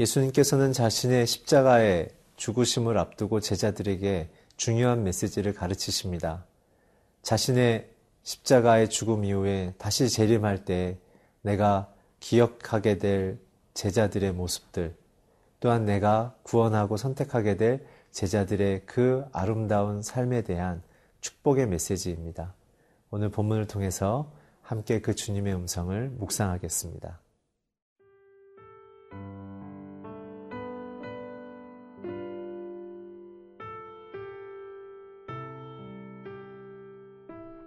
예수님께서는 자신의 십자가의 죽으심을 앞두고 제자들에게 중요한 메시지를 가르치십니다. 자신의 십자가의 죽음 이후에 다시 재림할 때 내가 기억하게 될 제자들의 모습들, 또한 내가 구원하고 선택하게 될 제자들의 그 아름다운 삶에 대한 축복의 메시지입니다. 오늘 본문을 통해서 함께 그 주님의 음성을 묵상하겠습니다.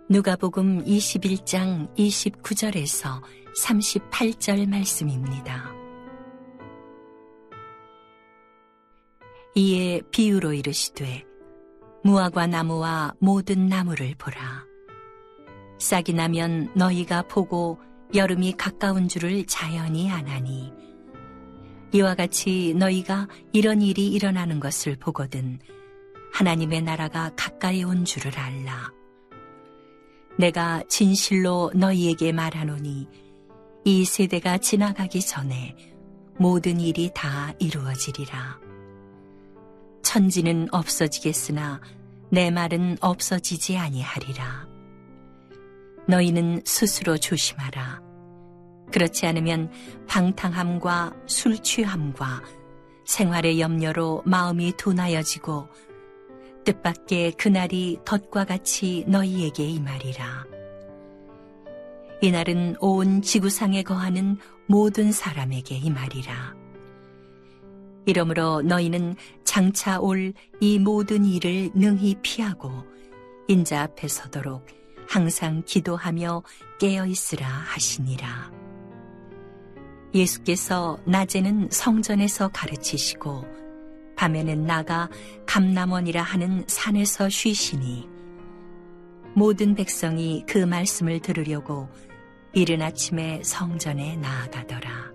누가복음 21장 29절에서 38절 말씀입니다. 이에 비유로 이르시되 무화과 나무와 모든 나무를 보라. 싹이 나면 너희가 보고 여름이 가까운 줄을 자연히 아나니 이와 같이 너희가 이런 일이 일어나는 것을 보거든 하나님의 나라가 가까이 온 줄을 알라. 내가 진실로 너희에게 말하노니 이 세대가 지나가기 전에 모든 일이 다 이루어지리라. 천지는 없어지겠으나 내 말은 없어지지 아니하리라. 너희는 스스로 조심하라. 그렇지 않으면 방탕함과 술 취함과 생활의 염려로 마음이 둔하여지고 뜻밖의 그날이 덫과 같이 너희에게 임하리라. 이날은 온 지구상에 거하는 모든 사람에게 임하리라. 이러므로 너희는 장차 올 이 모든 일을 능히 피하고 인자 앞에 서도록 항상 기도하며 깨어 있으라 하시니라. 예수께서 낮에는 성전에서 가르치시고 밤에는 나가 감남원이라 하는 산에서 쉬시니 모든 백성이 그 말씀을 들으려고 이른 아침에 성전에 나아가더라.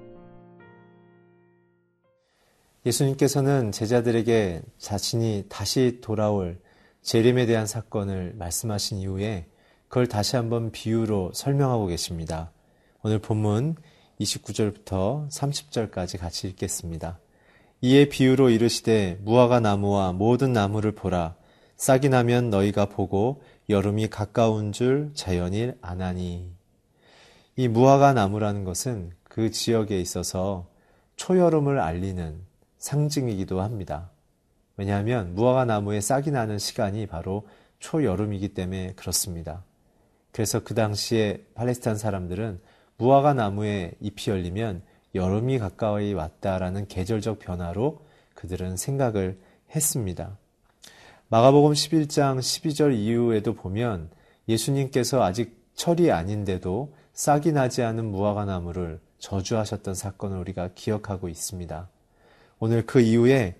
예수님께서는 제자들에게 자신이 다시 돌아올 재림에 대한 사건을 말씀하신 이후에 그걸 다시 한번 비유로 설명하고 계십니다. 오늘 본문 29절부터 30절까지 같이 읽겠습니다. 이에 비유로 이르시되 무화과 나무와 모든 나무를 보라 싹이 나면 너희가 보고 여름이 가까운 줄 자연일 아나니 이 무화과 나무라는 것은 그 지역에 있어서 초여름을 알리는 상징이기도 합니다. 왜냐하면 무화과 나무에 싹이 나는 시간이 바로 초여름이기 때문에 그렇습니다. 그래서 그 당시에 팔레스타인 사람들은 무화과 나무에 잎이 열리면 여름이 가까이 왔다라는 계절적 변화로 그들은 생각을 했습니다. 마가복음 11장 12절 이후에도 보면 예수님께서 아직 철이 아닌데도 싹이 나지 않은 무화과 나무를 저주하셨던 사건을 우리가 기억하고 있습니다. 오늘 그 이후에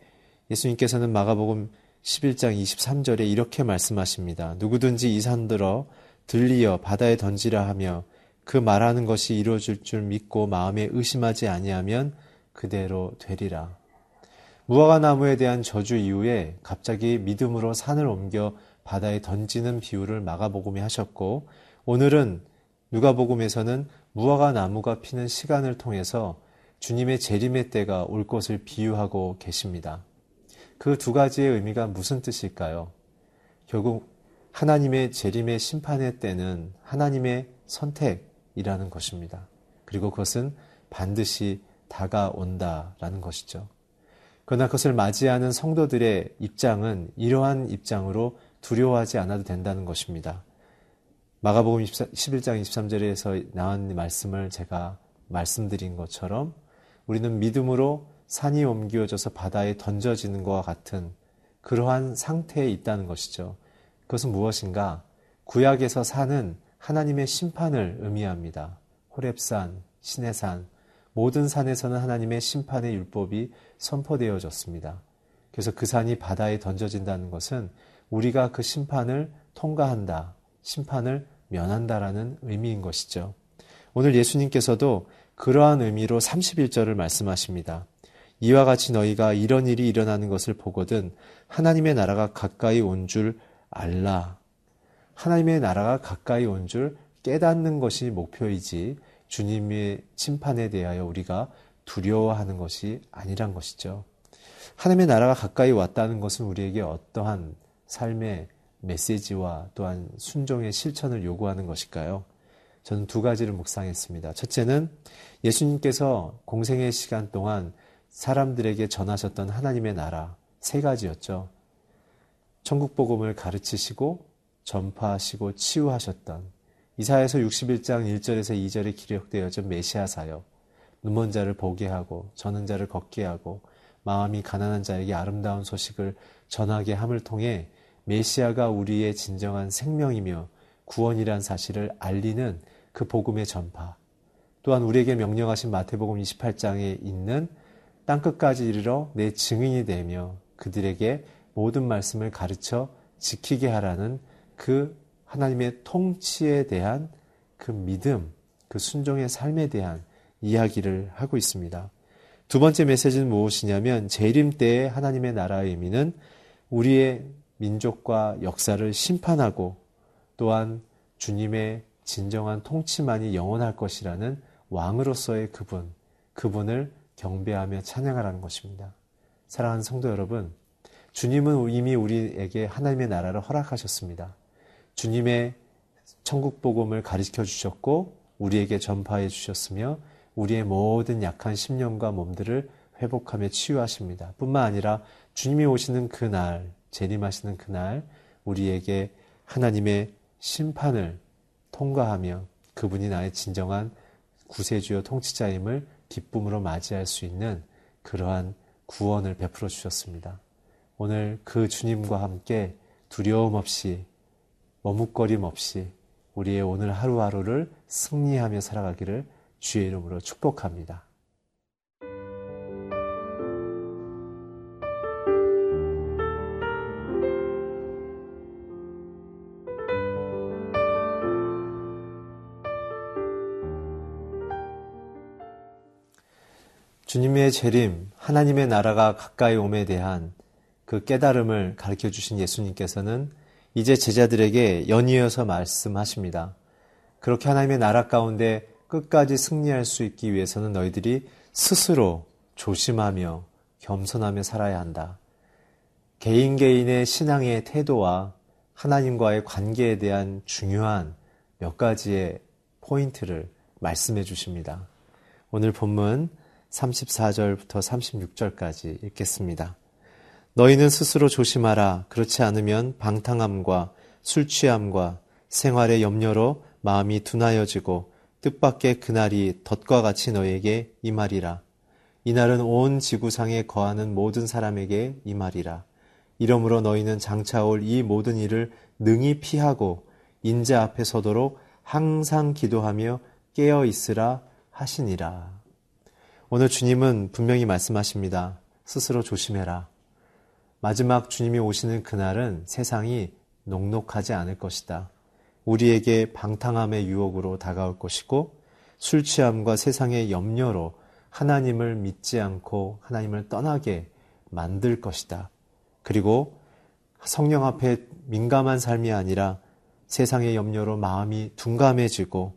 예수님께서는 마가복음 11장 23절에 이렇게 말씀하십니다. 누구든지 이 산들어 들리어 바다에 던지라 하며 그 말하는 것이 이루어질 줄 믿고 마음에 의심하지 아니하면 그대로 되리라. 무화과 나무에 대한 저주 이후에 갑자기 믿음으로 산을 옮겨 바다에 던지는 비유를 마가복음에 하셨고 오늘은 누가복음에서는 무화과 나무가 피는 시간을 통해서 주님의 재림의 때가 올 것을 비유하고 계십니다. 그 두 가지의 의미가 무슨 뜻일까요? 결국 하나님의 재림의 심판의 때는 하나님의 선택, 이라는 것입니다. 그리고 그것은 반드시 다가온다라는 것이죠. 그러나 그것을 맞이하는 성도들의 입장은 이러한 입장으로 두려워하지 않아도 된다는 것입니다. 마가복음 11장 23절에서 나온 말씀을 제가 말씀드린 것처럼 우리는 믿음으로 산이 옮겨져서 바다에 던져지는 것과 같은 그러한 상태에 있다는 것이죠. 그것은 무엇인가? 구약에서 산은 하나님의 심판을 의미합니다. 호랩산, 시내산, 모든 산에서는 하나님의 심판의 율법이 선포되어졌습니다. 그래서 그 산이 바다에 던져진다는 것은 우리가 그 심판을 통과한다, 심판을 면한다라는 의미인 것이죠. 오늘 예수님께서도 그러한 의미로 31절을 말씀하십니다. 이와 같이 너희가 이런 일이 일어나는 것을 보거든 하나님의 나라가 가까이 온 줄 알라. 하나님의 나라가 가까이 온 줄 깨닫는 것이 목표이지 주님의 심판에 대하여 우리가 두려워하는 것이 아니란 것이죠. 하나님의 나라가 가까이 왔다는 것은 우리에게 어떠한 삶의 메시지와 또한 순종의 실천을 요구하는 것일까요? 저는 두 가지를 묵상했습니다. 첫째는 예수님께서 공생의 시간 동안 사람들에게 전하셨던 하나님의 나라 세 가지였죠. 천국 복음을 가르치시고 전파하시고 치유하셨던 이사에서 61장 1절에서 2절에 기록되어진 메시아 사역 눈먼 자를 보게 하고 저는 자를 걷게 하고 마음이 가난한 자에게 아름다운 소식을 전하게 함을 통해 메시아가 우리의 진정한 생명이며 구원이란 사실을 알리는 그 복음의 전파. 또한 우리에게 명령하신 마태복음 28장에 있는 땅끝까지 이르러 내 증인이 되며 그들에게 모든 말씀을 가르쳐 지키게 하라는 그 하나님의 통치에 대한 그 믿음, 그 순종의 삶에 대한 이야기를 하고 있습니다. 두 번째 메시지는 무엇이냐면 재림 때의 하나님의 나라의 의미는 우리의 민족과 역사를 심판하고 또한 주님의 진정한 통치만이 영원할 것이라는 왕으로서의 그분, 그분을 경배하며 찬양하라는 것입니다. 사랑하는 성도 여러분, 주님은 이미 우리에게 하나님의 나라를 허락하셨습니다. 주님의 천국 복음을 가르쳐 주셨고 우리에게 전파해 주셨으며 우리의 모든 약한 심령과 몸들을 회복하며 치유하십니다. 뿐만 아니라 주님이 오시는 그날, 재림하시는 그날, 우리에게 하나님의 심판을 통과하며 그분이 나의 진정한 구세주여 통치자임을 기쁨으로 맞이할 수 있는 그러한 구원을 베풀어 주셨습니다. 오늘 그 주님과 함께 두려움 없이 머뭇거림 없이 우리의 오늘 하루하루를 승리하며 살아가기를 주의 이름으로 축복합니다. 주님의 재림, 하나님의 나라가 가까이 옴에 대한 그 깨달음을 가르쳐 주신 예수님께서는 이제 제자들에게 연이어서 말씀하십니다. 그렇게 하나님의 나라 가운데 끝까지 승리할 수 있기 위해서는 너희들이 스스로 조심하며 겸손하며 살아야 한다. 개인 개인의 신앙의 태도와 하나님과의 관계에 대한 중요한 몇 가지의 포인트를 말씀해 주십니다. 오늘 본문 34절부터 36절까지 읽겠습니다. 너희는 스스로 조심하라. 그렇지 않으면 방탕함과 술 취함과 생활의 염려로 마음이 둔하여지고 뜻밖의 그날이 덫과 같이 너에게 임하리라. 이날은 온 지구상에 거하는 모든 사람에게 임하리라. 이러므로 너희는 장차 올 이 모든 일을 능히 피하고 인자 앞에 서도록 항상 기도하며 깨어 있으라 하시니라. 오늘 주님은 분명히 말씀하십니다. 스스로 조심해라. 마지막 주님이 오시는 그날은 세상이 녹록하지 않을 것이다. 우리에게 방탕함의 유혹으로 다가올 것이고 술 취함과 세상의 염려로 하나님을 믿지 않고 하나님을 떠나게 만들 것이다. 그리고 성령 앞에 민감한 삶이 아니라 세상의 염려로 마음이 둔감해지고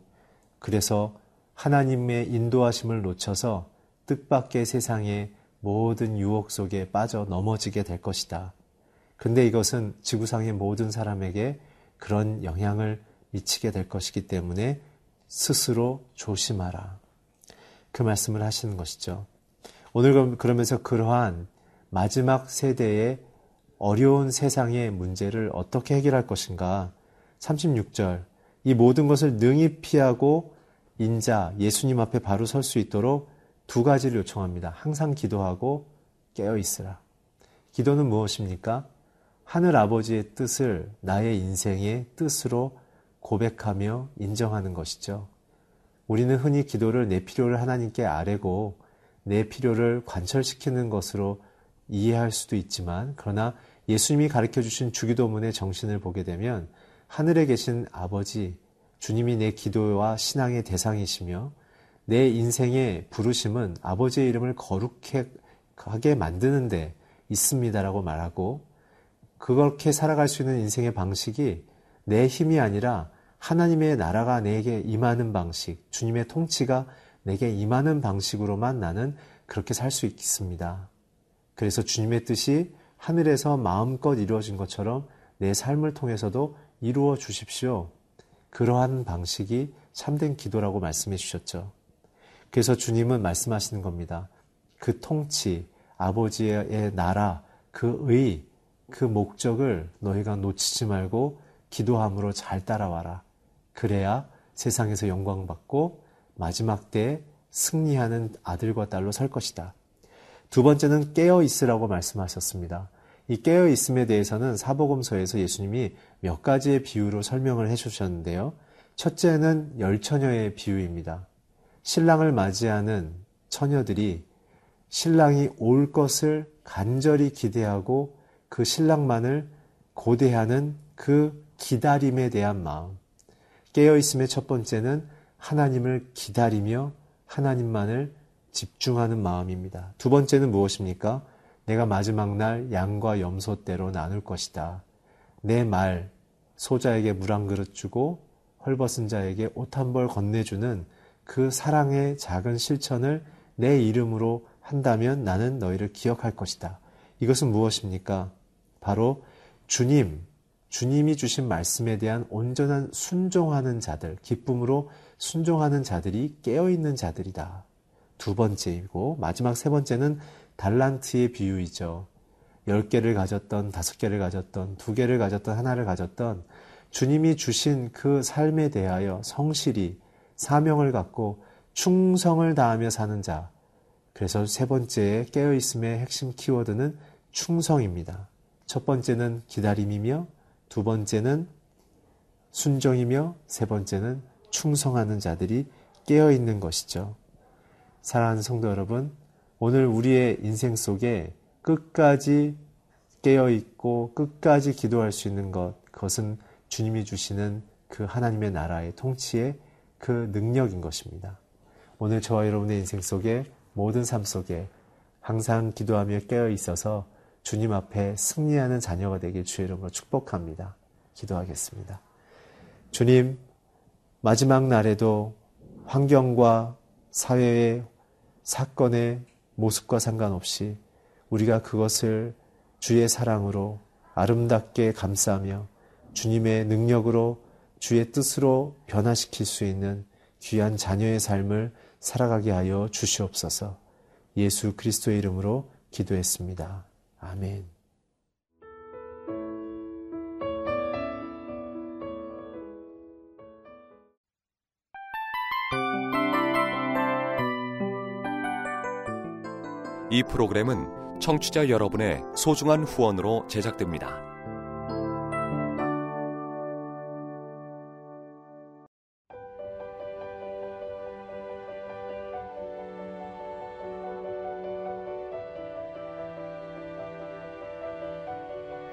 그래서 하나님의 인도하심을 놓쳐서 뜻밖의 세상에 모든 유혹 속에 빠져 넘어지게 될 것이다. 근데 이것은 지구상의 모든 사람에게 그런 영향을 미치게 될 것이기 때문에 스스로 조심하라. 그 말씀을 하시는 것이죠. 오늘 그러면서 그러한 마지막 세대의 어려운 세상의 문제를 어떻게 해결할 것인가. 36절. 이 모든 것을 능히 피하고 인자, 예수님 앞에 바로 설 수 있도록 두 가지를 요청합니다. 항상 기도하고 깨어 있으라. 기도는 무엇입니까? 하늘 아버지의 뜻을 나의 인생의 뜻으로 고백하며 인정하는 것이죠. 우리는 흔히 기도를 내 필요를 하나님께 아뢰고 내 필요를 관철시키는 것으로 이해할 수도 있지만 그러나 예수님이 가르쳐 주신 주기도문의 정신을 보게 되면 하늘에 계신 아버지 주님이 내 기도와 신앙의 대상이시며 내 인생의 부르심은 아버지의 이름을 거룩하게 만드는데 있습니다라고 말하고 그렇게 살아갈 수 있는 인생의 방식이 내 힘이 아니라 하나님의 나라가 내게 임하는 방식, 주님의 통치가 내게 임하는 방식으로만 나는 그렇게 살 수 있습니다. 그래서 주님의 뜻이 하늘에서 마음껏 이루어진 것처럼 내 삶을 통해서도 이루어 주십시오. 그러한 방식이 참된 기도라고 말씀해 주셨죠. 그래서 주님은 말씀하시는 겁니다. 그 통치, 아버지의 나라, 그 의, 그 목적을 너희가 놓치지 말고 기도함으로 잘 따라와라. 그래야 세상에서 영광받고 마지막 때에 승리하는 아들과 딸로 살 것이다. 두 번째는 깨어 있으라고 말씀하셨습니다. 이 깨어 있음에 대해서는 사복음서에서 예수님이 몇 가지의 비유로 설명을 해 주셨는데요. 첫째는 열 처녀의 비유입니다. 신랑을 맞이하는 처녀들이 신랑이 올 것을 간절히 기대하고 그 신랑만을 고대하는 그 기다림에 대한 마음. 깨어있음의 첫 번째는 하나님을 기다리며 하나님만을 집중하는 마음입니다. 두 번째는 무엇입니까? 내가 마지막 날 양과 염소대로 나눌 것이다. 내 말, 소자에게 물 한 그릇 주고 헐벗은 자에게 옷 한 벌 건네주는 그 사랑의 작은 실천을 내 이름으로 한다면 나는 너희를 기억할 것이다. 이것은 무엇입니까? 바로 주님, 주님이 주신 말씀에 대한 온전한 순종하는 자들, 기쁨으로 순종하는 자들이 깨어있는 자들이다. 두 번째이고, 마지막 세 번째는 달란트의 비유이죠. 열 개를 가졌던, 다섯 개를 가졌던, 두 개를 가졌던, 하나를 가졌던 주님이 주신 그 삶에 대하여 성실히 사명을 갖고 충성을 다하며 사는 자. 그래서 세 번째의 깨어있음의 핵심 키워드는 충성입니다. 첫 번째는 기다림이며 두 번째는 순종이며 세 번째는 충성하는 자들이 깨어 있는 것이죠. 사랑하는 성도 여러분, 오늘 우리의 인생 속에 끝까지 깨어 있고 끝까지 기도할 수 있는 것, 그것은 주님이 주시는 그 하나님의 나라의 통치의 그 능력인 것입니다. 오늘 저와 여러분의 인생 속에 모든 삶 속에 항상 기도하며 깨어 있어서 주님 앞에 승리하는 자녀가 되길 주의 이름으로 축복합니다. 기도하겠습니다. 주님, 마지막 날에도 환경과 사회의 사건의 모습과 상관없이 우리가 그것을 주의 사랑으로 아름답게 감싸며 주님의 능력으로 주의 뜻으로 변화시킬 수 있는 귀한 자녀의 삶을 살아가게 하여 주시옵소서 예수 그리스도의 이름으로 기도했습니다. 아멘. 이 프로그램은 청취자 여러분의 소중한 후원으로 제작됩니다.